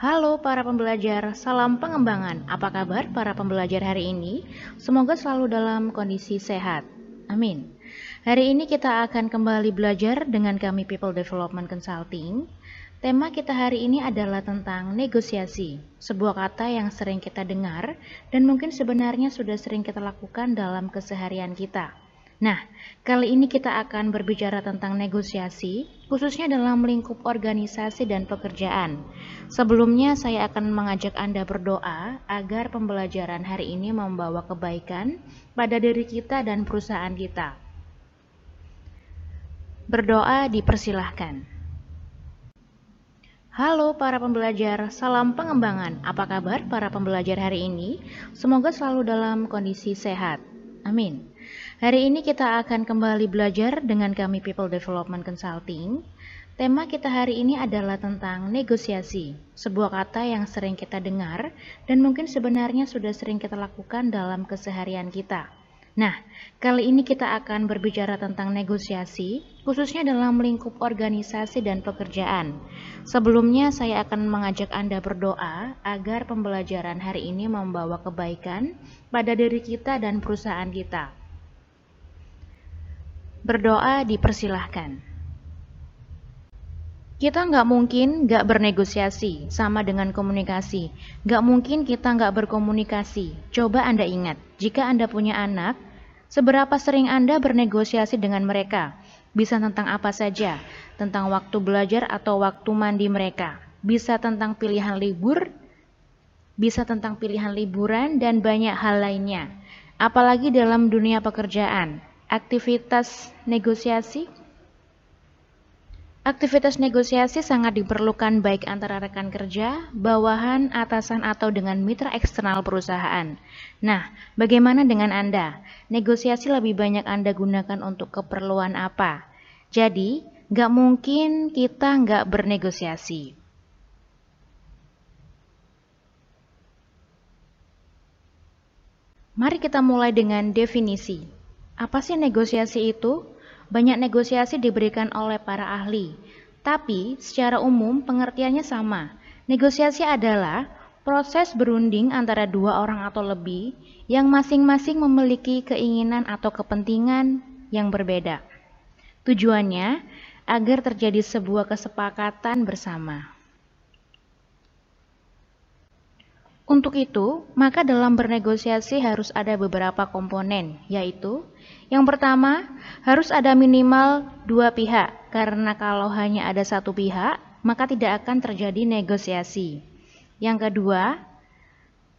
Halo para pembelajar, salam pengembangan. Apa kabar para pembelajar hari ini? Semoga selalu dalam kondisi sehat. Amin. Hari ini kita akan kembali belajar dengan kami People Development Consulting. Tema kita hari ini adalah tentang negosiasi, sebuah kata yang sering kita dengar dan mungkin sebenarnya sudah sering kita lakukan dalam keseharian kita. Nah, kali ini kita akan berbicara tentang negosiasi, khususnya dalam lingkup organisasi dan pekerjaan. Sebelumnya, saya akan mengajak Anda berdoa agar pembelajaran hari ini membawa kebaikan pada diri kita dan perusahaan kita. Berdoa dipersilahkan. Halo para pembelajar, salam pengembangan. Apa kabar para pembelajar hari ini? Semoga selalu dalam kondisi sehat. Amin. Hari ini kita akan kembali belajar dengan kami People Development Consulting. Tema kita hari ini adalah tentang negosiasi, sebuah kata yang sering kita dengar dan mungkin sebenarnya sudah sering kita lakukan dalam keseharian kita. Nah, kali ini kita akan berbicara tentang negosiasi, khususnya dalam lingkup organisasi dan pekerjaan. Sebelumnya, saya akan mengajak Anda berdoa agar pembelajaran hari ini membawa kebaikan pada diri kita dan perusahaan kita. Berdoa dipersilahkan. Kita nggak mungkin nggak bernegosiasi, sama dengan komunikasi. Nggak mungkin kita nggak berkomunikasi. Coba Anda ingat, jika Anda punya anak, seberapa sering Anda bernegosiasi dengan mereka? Bisa tentang apa saja, tentang waktu belajar atau waktu mandi mereka. Bisa tentang pilihan libur, bisa tentang pilihan liburan, dan banyak hal lainnya. Apalagi dalam dunia pekerjaan, aktivitas negosiasi Aktivitas negosiasi sangat diperlukan baik antara rekan kerja, bawahan, atasan, atau dengan mitra eksternal perusahaan. Nah, bagaimana dengan Anda? Negosiasi lebih banyak Anda gunakan untuk keperluan apa? Jadi, nggak mungkin kita nggak bernegosiasi. Mari kita mulai dengan definisi. Apa sih negosiasi itu? Banyak negosiasi diberikan oleh para ahli, tapi secara umum pengertiannya sama. Negosiasi adalah proses berunding antara dua orang atau lebih yang masing-masing memiliki keinginan atau kepentingan yang berbeda. Tujuannya agar terjadi sebuah kesepakatan bersama. Untuk itu, maka dalam bernegosiasi harus ada beberapa komponen, yaitu yang pertama, harus ada minimal dua pihak, karena kalau hanya ada satu pihak, maka tidak akan terjadi negosiasi. Yang kedua,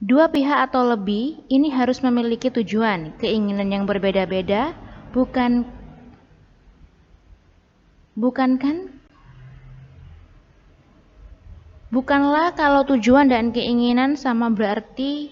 dua pihak atau lebih ini harus memiliki tujuan, keinginan yang berbeda-beda, bukan bukan kan Bukanlah kalau tujuan dan keinginan sama berarti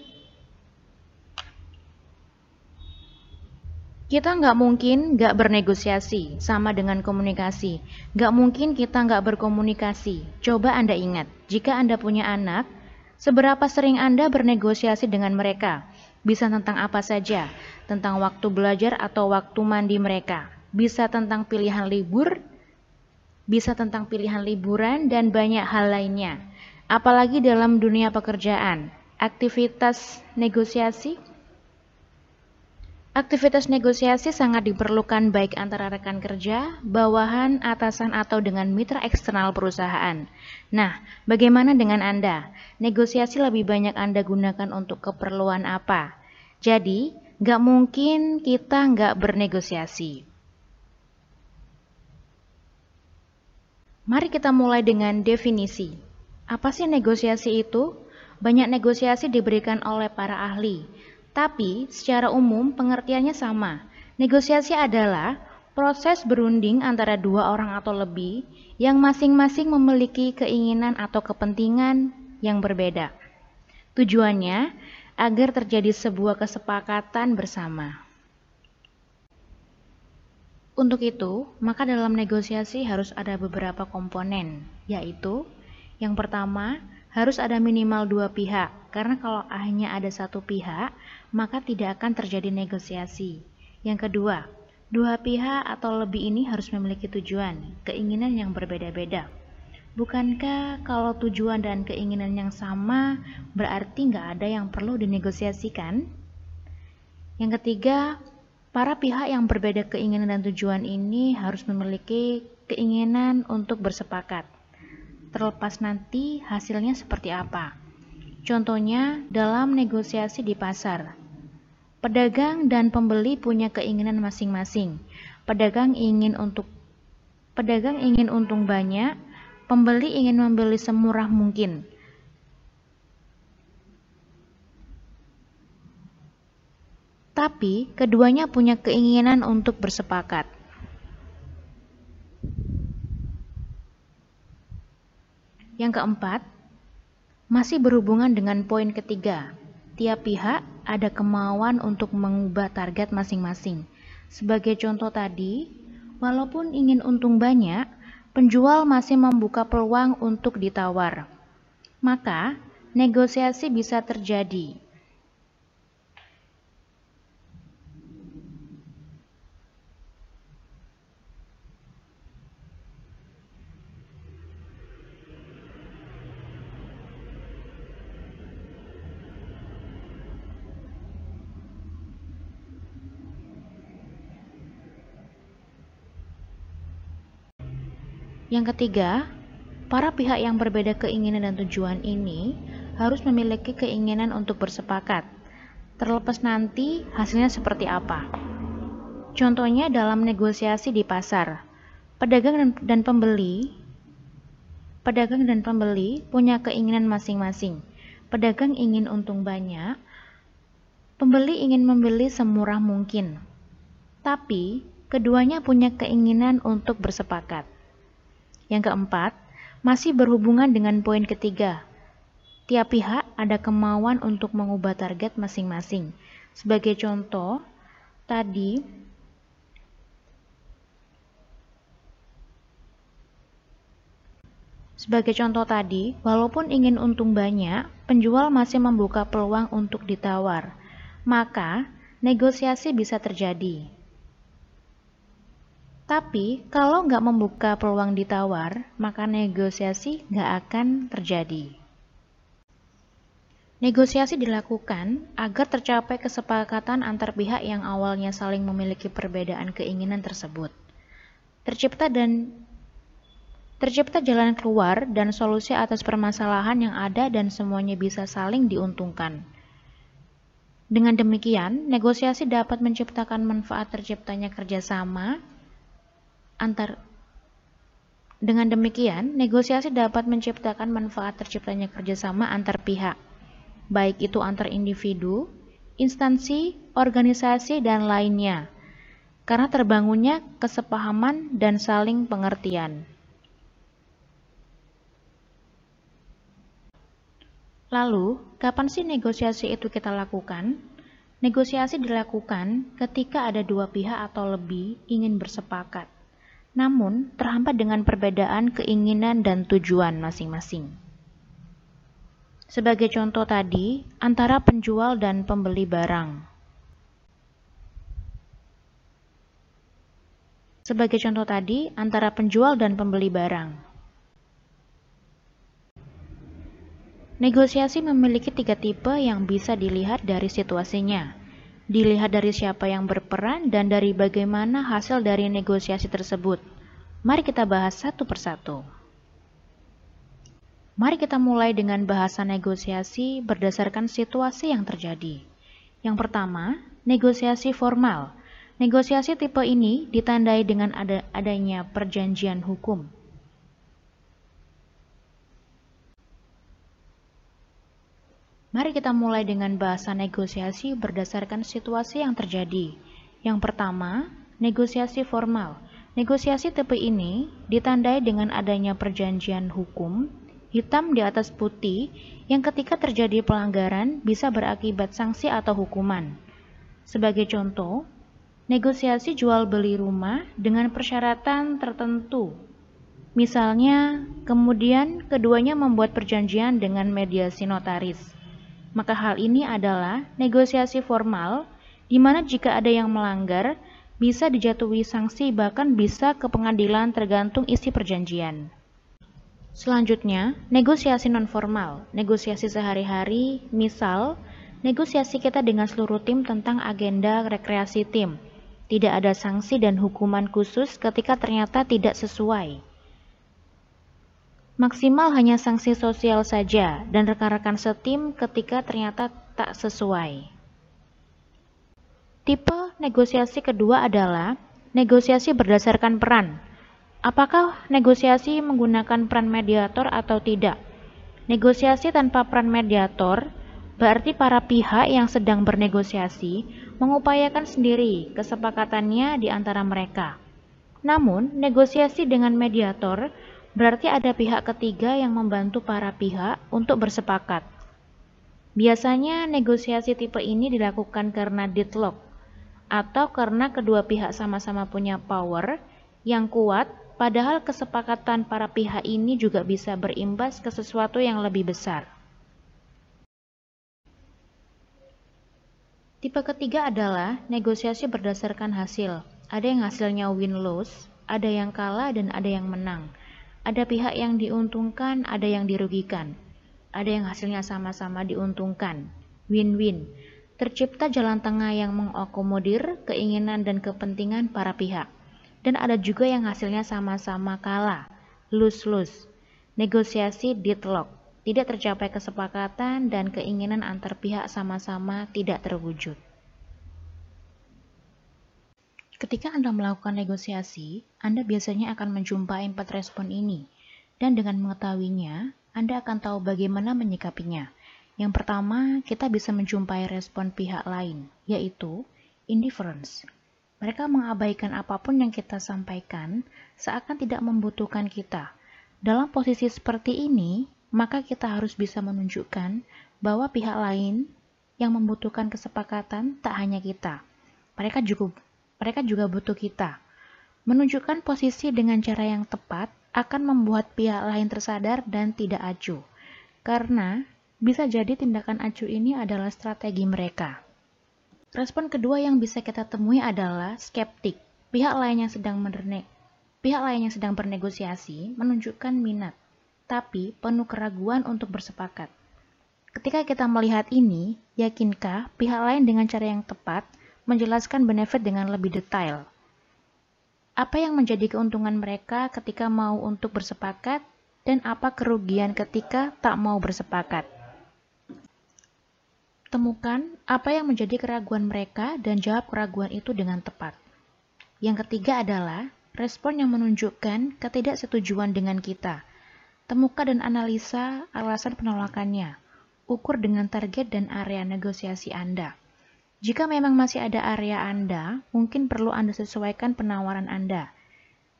kita nggak mungkin nggak bernegosiasi sama dengan komunikasi. Nggak mungkin kita nggak berkomunikasi. Coba Anda ingat, jika Anda punya anak, seberapa sering Anda bernegosiasi dengan mereka? Bisa tentang apa saja, tentang waktu belajar atau waktu mandi mereka. Bisa tentang pilihan libur, bisa tentang pilihan liburan dan banyak hal lainnya apalagi dalam dunia pekerjaan. Aktivitas negosiasi Aktivitas negosiasi sangat diperlukan baik antara rekan kerja, bawahan, atasan, atau dengan mitra eksternal perusahaan. Nah, bagaimana dengan Anda? Negosiasi lebih banyak Anda gunakan untuk keperluan apa? Jadi, nggak mungkin kita nggak bernegosiasi. Mari kita mulai dengan definisi. Apa sih negosiasi itu? Banyak negosiasi diberikan oleh para ahli, tapi secara umum pengertiannya sama. Negosiasi adalah proses berunding antara dua orang atau lebih yang masing-masing memiliki keinginan atau kepentingan yang berbeda. Tujuannya agar terjadi sebuah kesepakatan bersama. Untuk itu, maka dalam negosiasi harus ada beberapa komponen, yaitu yang pertama, harus ada minimal dua pihak, karena kalau hanya ada satu pihak, maka tidak akan terjadi negosiasi. Yang kedua, dua pihak atau lebih ini harus memiliki tujuan, keinginan yang berbeda-beda. Bukankah kalau tujuan dan keinginan yang sama berarti nggak ada yang perlu dinegosiasikan? Yang ketiga, para pihak yang berbeda keinginan dan tujuan ini harus memiliki keinginan untuk bersepakat. Terlepas nanti hasilnya seperti apa. Contohnya dalam negosiasi di pasar. Pedagang dan pembeli punya keinginan masing-masing. Pedagang ingin untuk pedagang ingin untung banyak, Pembeli ingin membeli semurah mungkin. Tapi keduanya punya keinginan untuk bersepakat. Yang keempat, masih berhubungan dengan poin ketiga. Tiap pihak ada kemauan untuk mengubah target masing-masing. Sebagai contoh tadi, walaupun ingin untung banyak, penjual masih membuka peluang untuk ditawar. Maka, negosiasi bisa terjadi. Yang ketiga, para pihak yang berbeda keinginan dan tujuan ini harus memiliki keinginan untuk bersepakat, terlepas nanti hasilnya seperti apa. Contohnya dalam negosiasi di pasar, pedagang dan, pembeli pedagang dan pembeli punya keinginan masing-masing. Pedagang ingin untung banyak, pembeli ingin membeli semurah mungkin. Tapi, keduanya punya keinginan untuk bersepakat. Yang keempat, masih berhubungan dengan poin ketiga. Tiap pihak ada kemauan untuk mengubah target masing-masing. Sebagai contoh, tadi Sebagai contoh tadi, walaupun ingin untung banyak, penjual masih membuka peluang untuk ditawar. Maka, negosiasi bisa terjadi. Tapi kalau nggak membuka peluang ditawar, maka negosiasi nggak akan terjadi. Negosiasi dilakukan agar tercapai kesepakatan antar pihak yang awalnya saling memiliki perbedaan keinginan tersebut. Tercipta dan tercipta jalan keluar dan solusi atas permasalahan yang ada dan semuanya bisa saling diuntungkan. Dengan demikian, negosiasi dapat menciptakan manfaat terciptanya kerjasama, antar dengan demikian, negosiasi dapat menciptakan manfaat terciptanya kerjasama antar pihak, baik itu antar individu, instansi, organisasi, dan lainnya, karena terbangunnya kesepahaman dan saling pengertian. Lalu, kapan sih negosiasi itu kita lakukan? Negosiasi dilakukan ketika ada dua pihak atau lebih ingin bersepakat namun terhambat dengan perbedaan keinginan dan tujuan masing-masing. Sebagai contoh tadi, antara penjual dan pembeli barang. Sebagai contoh tadi, antara penjual dan pembeli barang. Negosiasi memiliki tiga tipe yang bisa dilihat dari situasinya dilihat dari siapa yang berperan dan dari bagaimana hasil dari negosiasi tersebut. Mari kita bahas satu persatu. Mari kita mulai dengan bahasa negosiasi berdasarkan situasi yang terjadi. Yang pertama, negosiasi formal. Negosiasi tipe ini ditandai dengan ada adanya perjanjian hukum. Mari kita mulai dengan bahasa negosiasi berdasarkan situasi yang terjadi. Yang pertama, negosiasi formal. Negosiasi tipe ini ditandai dengan adanya perjanjian hukum, hitam di atas putih, yang ketika terjadi pelanggaran bisa berakibat sanksi atau hukuman. Sebagai contoh, negosiasi jual beli rumah dengan persyaratan tertentu. Misalnya, kemudian keduanya membuat perjanjian dengan mediasi notaris maka hal ini adalah negosiasi formal di mana jika ada yang melanggar bisa dijatuhi sanksi bahkan bisa ke pengadilan tergantung isi perjanjian. Selanjutnya, negosiasi nonformal, negosiasi sehari-hari, misal negosiasi kita dengan seluruh tim tentang agenda rekreasi tim. Tidak ada sanksi dan hukuman khusus ketika ternyata tidak sesuai. Maksimal hanya sanksi sosial saja dan rekan-rekan setim ketika ternyata tak sesuai. Tipe negosiasi kedua adalah negosiasi berdasarkan peran. Apakah negosiasi menggunakan peran mediator atau tidak? Negosiasi tanpa peran mediator berarti para pihak yang sedang bernegosiasi mengupayakan sendiri kesepakatannya di antara mereka. Namun, negosiasi dengan mediator berarti ada pihak ketiga yang membantu para pihak untuk bersepakat. Biasanya negosiasi tipe ini dilakukan karena deadlock atau karena kedua pihak sama-sama punya power yang kuat Padahal kesepakatan para pihak ini juga bisa berimbas ke sesuatu yang lebih besar. Tipe ketiga adalah negosiasi berdasarkan hasil. Ada yang hasilnya win-lose, ada yang kalah dan ada yang menang. Ada pihak yang diuntungkan, ada yang dirugikan. Ada yang hasilnya sama-sama diuntungkan. Win-win. Tercipta jalan tengah yang mengakomodir keinginan dan kepentingan para pihak dan ada juga yang hasilnya sama-sama kalah, lose-lose. Negosiasi deadlock, tidak tercapai kesepakatan dan keinginan antar pihak sama-sama tidak terwujud. Ketika Anda melakukan negosiasi, Anda biasanya akan menjumpai empat respon ini, dan dengan mengetahuinya, Anda akan tahu bagaimana menyikapinya. Yang pertama, kita bisa menjumpai respon pihak lain, yaitu indifference. Mereka mengabaikan apa pun yang kita sampaikan, seakan tidak membutuhkan kita. Dalam posisi seperti ini, maka kita harus bisa menunjukkan bahwa pihak lain yang membutuhkan kesepakatan tak hanya kita. Mereka juga mereka juga butuh kita. Menunjukkan posisi dengan cara yang tepat akan membuat pihak lain tersadar dan tidak acuh. Karena bisa jadi tindakan acuh ini adalah strategi mereka. Respon kedua yang bisa kita temui adalah skeptik. Pihak lain yang sedang merne pihak lain yang sedang bernegosiasi menunjukkan minat, tapi penuh keraguan untuk bersepakat. Ketika kita melihat ini, yakinkah pihak lain dengan cara yang tepat menjelaskan benefit dengan lebih detail? Apa yang menjadi keuntungan mereka ketika mau untuk bersepakat dan apa kerugian ketika tak mau bersepakat? Temukan apa yang menjadi keraguan mereka dan jawab keraguan itu dengan tepat. Yang ketiga adalah respon yang menunjukkan ketidaksetujuan dengan kita. Temukan dan analisa alasan penolakannya. Ukur dengan target dan area negosiasi Anda. Jika memang masih ada area Anda, mungkin perlu Anda sesuaikan penawaran Anda.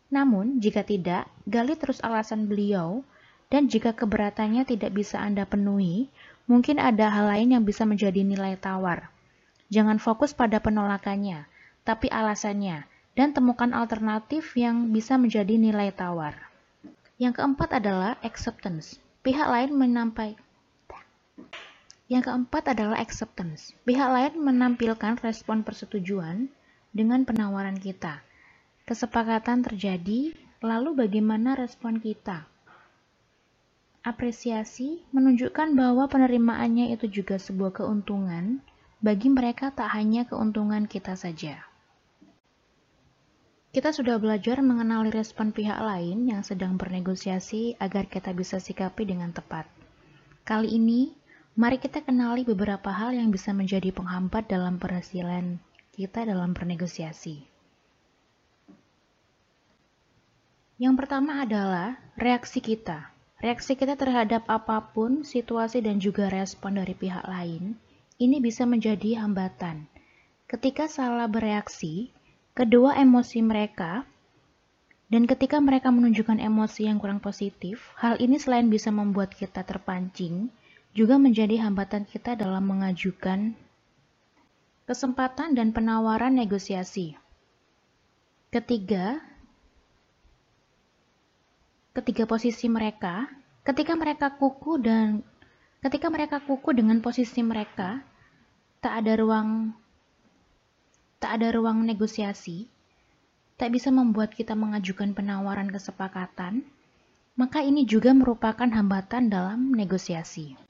Namun, jika tidak, gali terus alasan beliau, dan jika keberatannya tidak bisa Anda penuhi, mungkin ada hal lain yang bisa menjadi nilai tawar. Jangan fokus pada penolakannya, tapi alasannya, dan temukan alternatif yang bisa menjadi nilai tawar. Yang keempat adalah acceptance. Pihak lain menampai yang keempat adalah acceptance. Pihak lain menampilkan respon persetujuan dengan penawaran kita. Kesepakatan terjadi, lalu bagaimana respon kita? Apresiasi menunjukkan bahwa penerimaannya itu juga sebuah keuntungan bagi mereka tak hanya keuntungan kita saja. Kita sudah belajar mengenali respon pihak lain yang sedang bernegosiasi agar kita bisa sikapi dengan tepat. Kali ini, mari kita kenali beberapa hal yang bisa menjadi penghambat dalam berhasilan kita dalam bernegosiasi. Yang pertama adalah reaksi kita. Reaksi kita terhadap apa pun, situasi dan juga respon dari pihak lain, ini bisa menjadi hambatan. Ketika salah bereaksi, kedua emosi mereka, dan ketika mereka menunjukkan emosi yang kurang positif, hal ini selain bisa membuat kita terpancing, juga menjadi hambatan kita dalam mengajukan kesempatan dan penawaran negosiasi. Ketiga, ketiga posisi mereka, ketika mereka kuku dan ketika mereka kuku dengan posisi mereka, tak ada ruang tak ada ruang negosiasi, tak bisa membuat kita mengajukan penawaran kesepakatan, maka ini juga merupakan hambatan dalam negosiasi.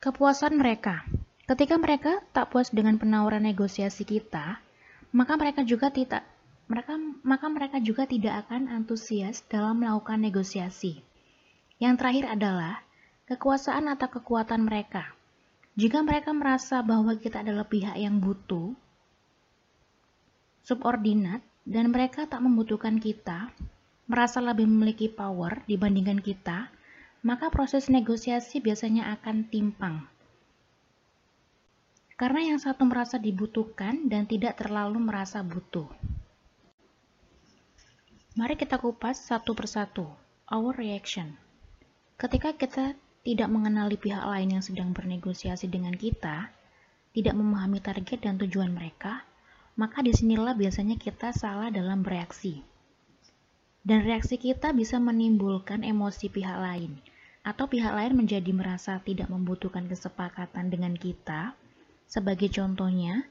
Kepuasan mereka. Ketika mereka tak puas dengan penawaran negosiasi kita, maka mereka juga tidak mereka maka mereka juga tidak akan antusias dalam melakukan negosiasi. Yang terakhir adalah kekuasaan atau kekuatan mereka. Jika mereka merasa bahwa kita adalah pihak yang butuh, subordinat, dan mereka tak membutuhkan kita, merasa lebih memiliki power dibandingkan kita, maka proses negosiasi biasanya akan timpang. Karena yang satu merasa dibutuhkan dan tidak terlalu merasa butuh. Mari kita kupas satu persatu. Our reaction. Ketika kita tidak mengenali pihak lain yang sedang bernegosiasi dengan kita, tidak memahami target dan tujuan mereka, maka di sinilah biasanya kita salah dalam bereaksi. Dan reaksi kita bisa menimbulkan emosi pihak lain, atau pihak lain menjadi merasa tidak membutuhkan kesepakatan dengan kita. Sebagai contohnya,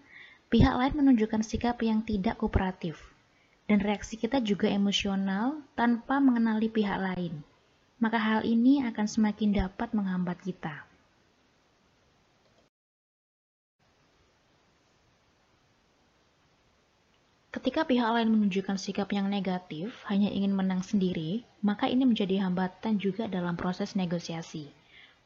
pihak lain menunjukkan sikap yang tidak kooperatif dan reaksi kita juga emosional tanpa mengenali pihak lain, maka hal ini akan semakin dapat menghambat kita. Ketika pihak lain menunjukkan sikap yang negatif, hanya ingin menang sendiri, maka ini menjadi hambatan juga dalam proses negosiasi.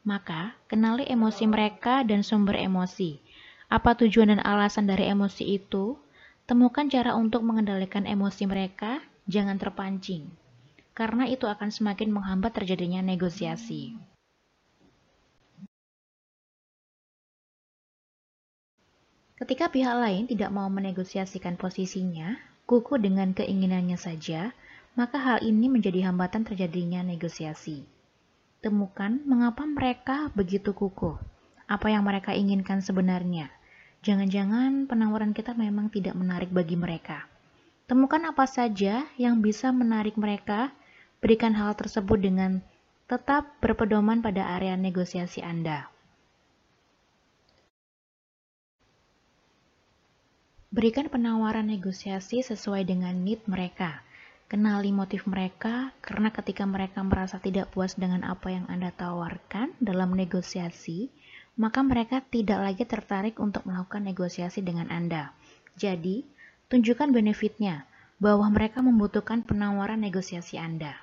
Maka, kenali emosi mereka dan sumber emosi. Apa tujuan dan alasan dari emosi itu? Temukan cara untuk mengendalikan emosi mereka, jangan terpancing, karena itu akan semakin menghambat terjadinya negosiasi. Ketika pihak lain tidak mau menegosiasikan posisinya, kuku dengan keinginannya saja, maka hal ini menjadi hambatan terjadinya negosiasi. Temukan mengapa mereka begitu kukuh, apa yang mereka inginkan sebenarnya, Jangan-jangan penawaran kita memang tidak menarik bagi mereka. Temukan apa saja yang bisa menarik mereka, berikan hal tersebut dengan tetap berpedoman pada area negosiasi Anda. Berikan penawaran negosiasi sesuai dengan need mereka. Kenali motif mereka, karena ketika mereka merasa tidak puas dengan apa yang Anda tawarkan dalam negosiasi, maka mereka tidak lagi tertarik untuk melakukan negosiasi dengan Anda. Jadi, tunjukkan benefitnya bahwa mereka membutuhkan penawaran negosiasi Anda.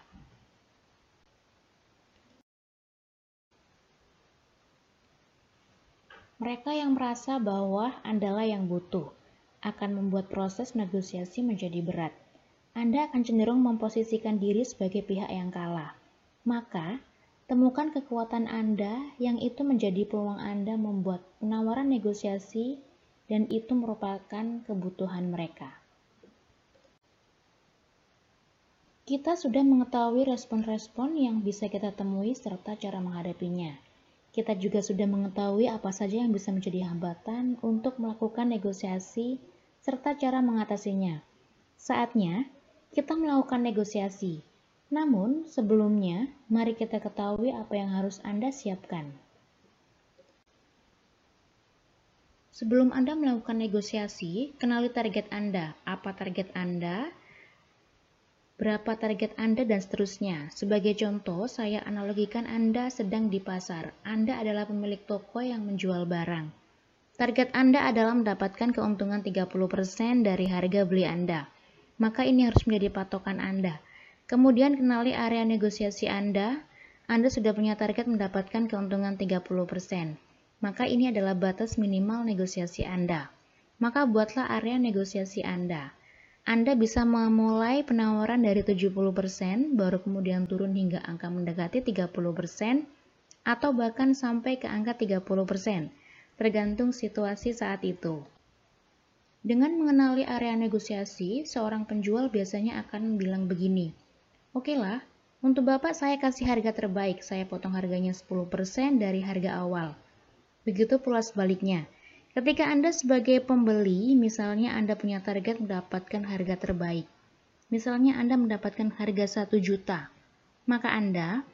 Mereka yang merasa bahwa Anda lah yang butuh akan membuat proses negosiasi menjadi berat. Anda akan cenderung memposisikan diri sebagai pihak yang kalah. Maka, Temukan kekuatan Anda yang itu menjadi peluang Anda membuat penawaran negosiasi dan itu merupakan kebutuhan mereka. Kita sudah mengetahui respon-respon yang bisa kita temui serta cara menghadapinya. Kita juga sudah mengetahui apa saja yang bisa menjadi hambatan untuk melakukan negosiasi serta cara mengatasinya. Saatnya kita melakukan negosiasi namun, sebelumnya, mari kita ketahui apa yang harus Anda siapkan. Sebelum Anda melakukan negosiasi, kenali target Anda, apa target Anda, berapa target Anda, dan seterusnya. Sebagai contoh, saya analogikan Anda sedang di pasar. Anda adalah pemilik toko yang menjual barang. Target Anda adalah mendapatkan keuntungan 30% dari harga beli Anda. Maka ini harus menjadi patokan Anda. Kemudian kenali area negosiasi Anda. Anda sudah punya target mendapatkan keuntungan 30%. Maka ini adalah batas minimal negosiasi Anda. Maka buatlah area negosiasi Anda. Anda bisa memulai penawaran dari 70%, baru kemudian turun hingga angka mendekati 30%, atau bahkan sampai ke angka 30%, tergantung situasi saat itu. Dengan mengenali area negosiasi, seorang penjual biasanya akan bilang begini, Oke lah, untuk Bapak saya kasih harga terbaik, saya potong harganya 10% dari harga awal. Begitu pula sebaliknya. Ketika Anda sebagai pembeli, misalnya Anda punya target mendapatkan harga terbaik. Misalnya Anda mendapatkan harga 1 juta. Maka Anda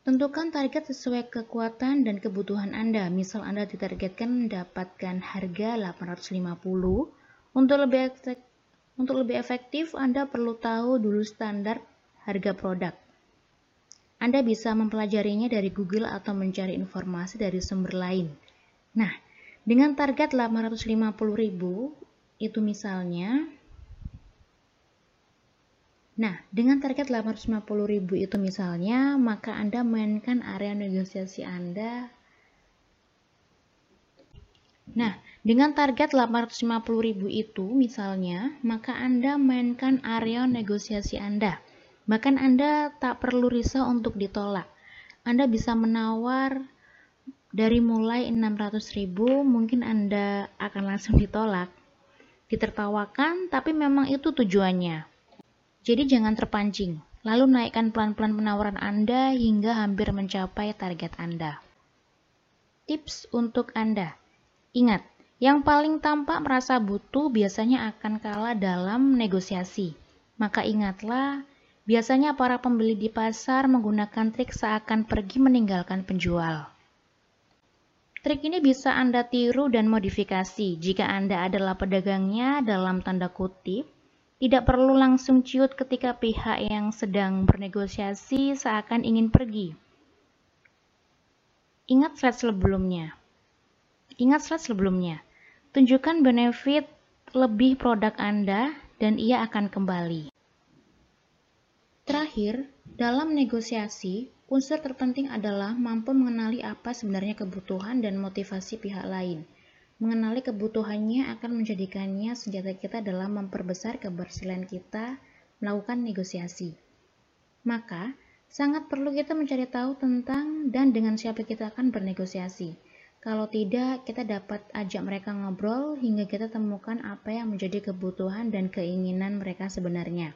tentukan target sesuai kekuatan dan kebutuhan Anda. Misal Anda ditargetkan mendapatkan harga 850. Untuk lebih efektif, untuk lebih efektif Anda perlu tahu dulu standar harga produk. Anda bisa mempelajarinya dari Google atau mencari informasi dari sumber lain. Nah, dengan target 850.000 itu misalnya Nah, dengan target 850.000 itu misalnya, maka Anda mainkan area negosiasi Anda. Nah, dengan target 850.000 itu misalnya, maka Anda mainkan area negosiasi Anda. Bahkan Anda tak perlu risau untuk ditolak. Anda bisa menawar dari mulai 600.000, mungkin Anda akan langsung ditolak. Ditertawakan, tapi memang itu tujuannya. Jadi jangan terpancing, lalu naikkan pelan-pelan penawaran Anda hingga hampir mencapai target Anda. Tips untuk Anda. Ingat, yang paling tampak merasa butuh biasanya akan kalah dalam negosiasi. Maka ingatlah, biasanya para pembeli di pasar menggunakan trik seakan pergi meninggalkan penjual. Trik ini bisa Anda tiru dan modifikasi jika Anda adalah pedagangnya dalam tanda kutip tidak perlu langsung ciut ketika pihak yang sedang bernegosiasi seakan ingin pergi. Ingat slide sebelumnya. Ingat slide sebelumnya. Tunjukkan benefit lebih produk Anda dan ia akan kembali. Terakhir, dalam negosiasi, unsur terpenting adalah mampu mengenali apa sebenarnya kebutuhan dan motivasi pihak lain. Mengenali kebutuhannya akan menjadikannya senjata kita dalam memperbesar keberhasilan kita melakukan negosiasi. Maka, sangat perlu kita mencari tahu tentang dan dengan siapa kita akan bernegosiasi. Kalau tidak, kita dapat ajak mereka ngobrol hingga kita temukan apa yang menjadi kebutuhan dan keinginan mereka sebenarnya.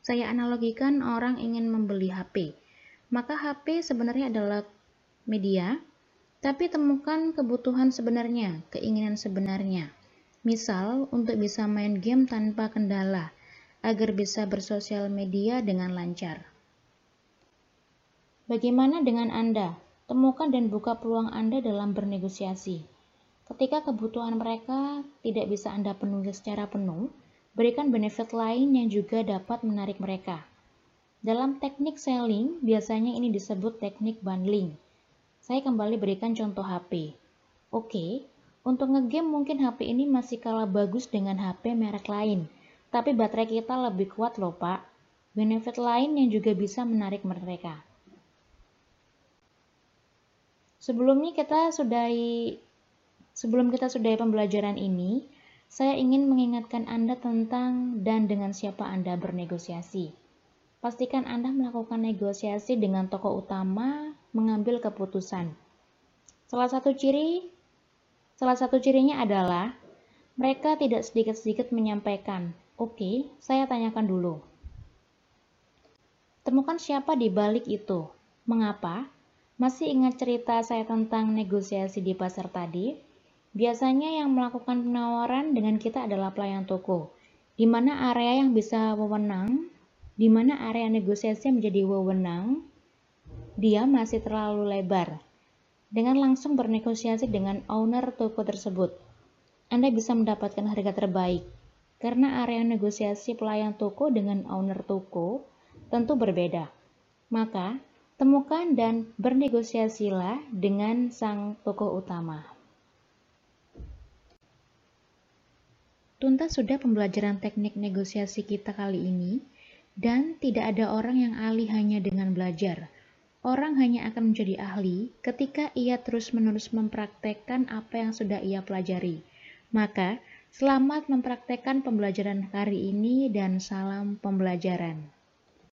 Saya analogikan orang ingin membeli HP. Maka HP sebenarnya adalah media tapi temukan kebutuhan sebenarnya, keinginan sebenarnya. Misal, untuk bisa main game tanpa kendala, agar bisa bersosial media dengan lancar. Bagaimana dengan Anda? Temukan dan buka peluang Anda dalam bernegosiasi. Ketika kebutuhan mereka tidak bisa Anda penuhi secara penuh, berikan benefit lain yang juga dapat menarik mereka. Dalam teknik selling, biasanya ini disebut teknik bundling saya kembali berikan contoh HP. Oke, untuk ngegame mungkin HP ini masih kalah bagus dengan HP merek lain, tapi baterai kita lebih kuat loh pak. Benefit lain yang juga bisa menarik mereka. Sebelumnya kita sudahi sebelum kita sudahi pembelajaran ini, saya ingin mengingatkan Anda tentang dan dengan siapa Anda bernegosiasi. Pastikan Anda melakukan negosiasi dengan tokoh utama mengambil keputusan. Salah satu ciri salah satu cirinya adalah mereka tidak sedikit-sedikit menyampaikan, "Oke, okay, saya tanyakan dulu." Temukan siapa di balik itu. Mengapa? Masih ingat cerita saya tentang negosiasi di pasar tadi? Biasanya yang melakukan penawaran dengan kita adalah pelayan toko, di mana area yang bisa wewenang, di mana area negosiasi menjadi wewenang dia masih terlalu lebar. Dengan langsung bernegosiasi dengan owner toko tersebut, Anda bisa mendapatkan harga terbaik. Karena area negosiasi pelayan toko dengan owner toko tentu berbeda. Maka, temukan dan bernegosiasilah dengan sang toko utama. Tuntas sudah pembelajaran teknik negosiasi kita kali ini, dan tidak ada orang yang ahli hanya dengan belajar Orang hanya akan menjadi ahli ketika ia terus-menerus mempraktekkan apa yang sudah ia pelajari. Maka, selamat mempraktekkan pembelajaran hari ini dan salam pembelajaran.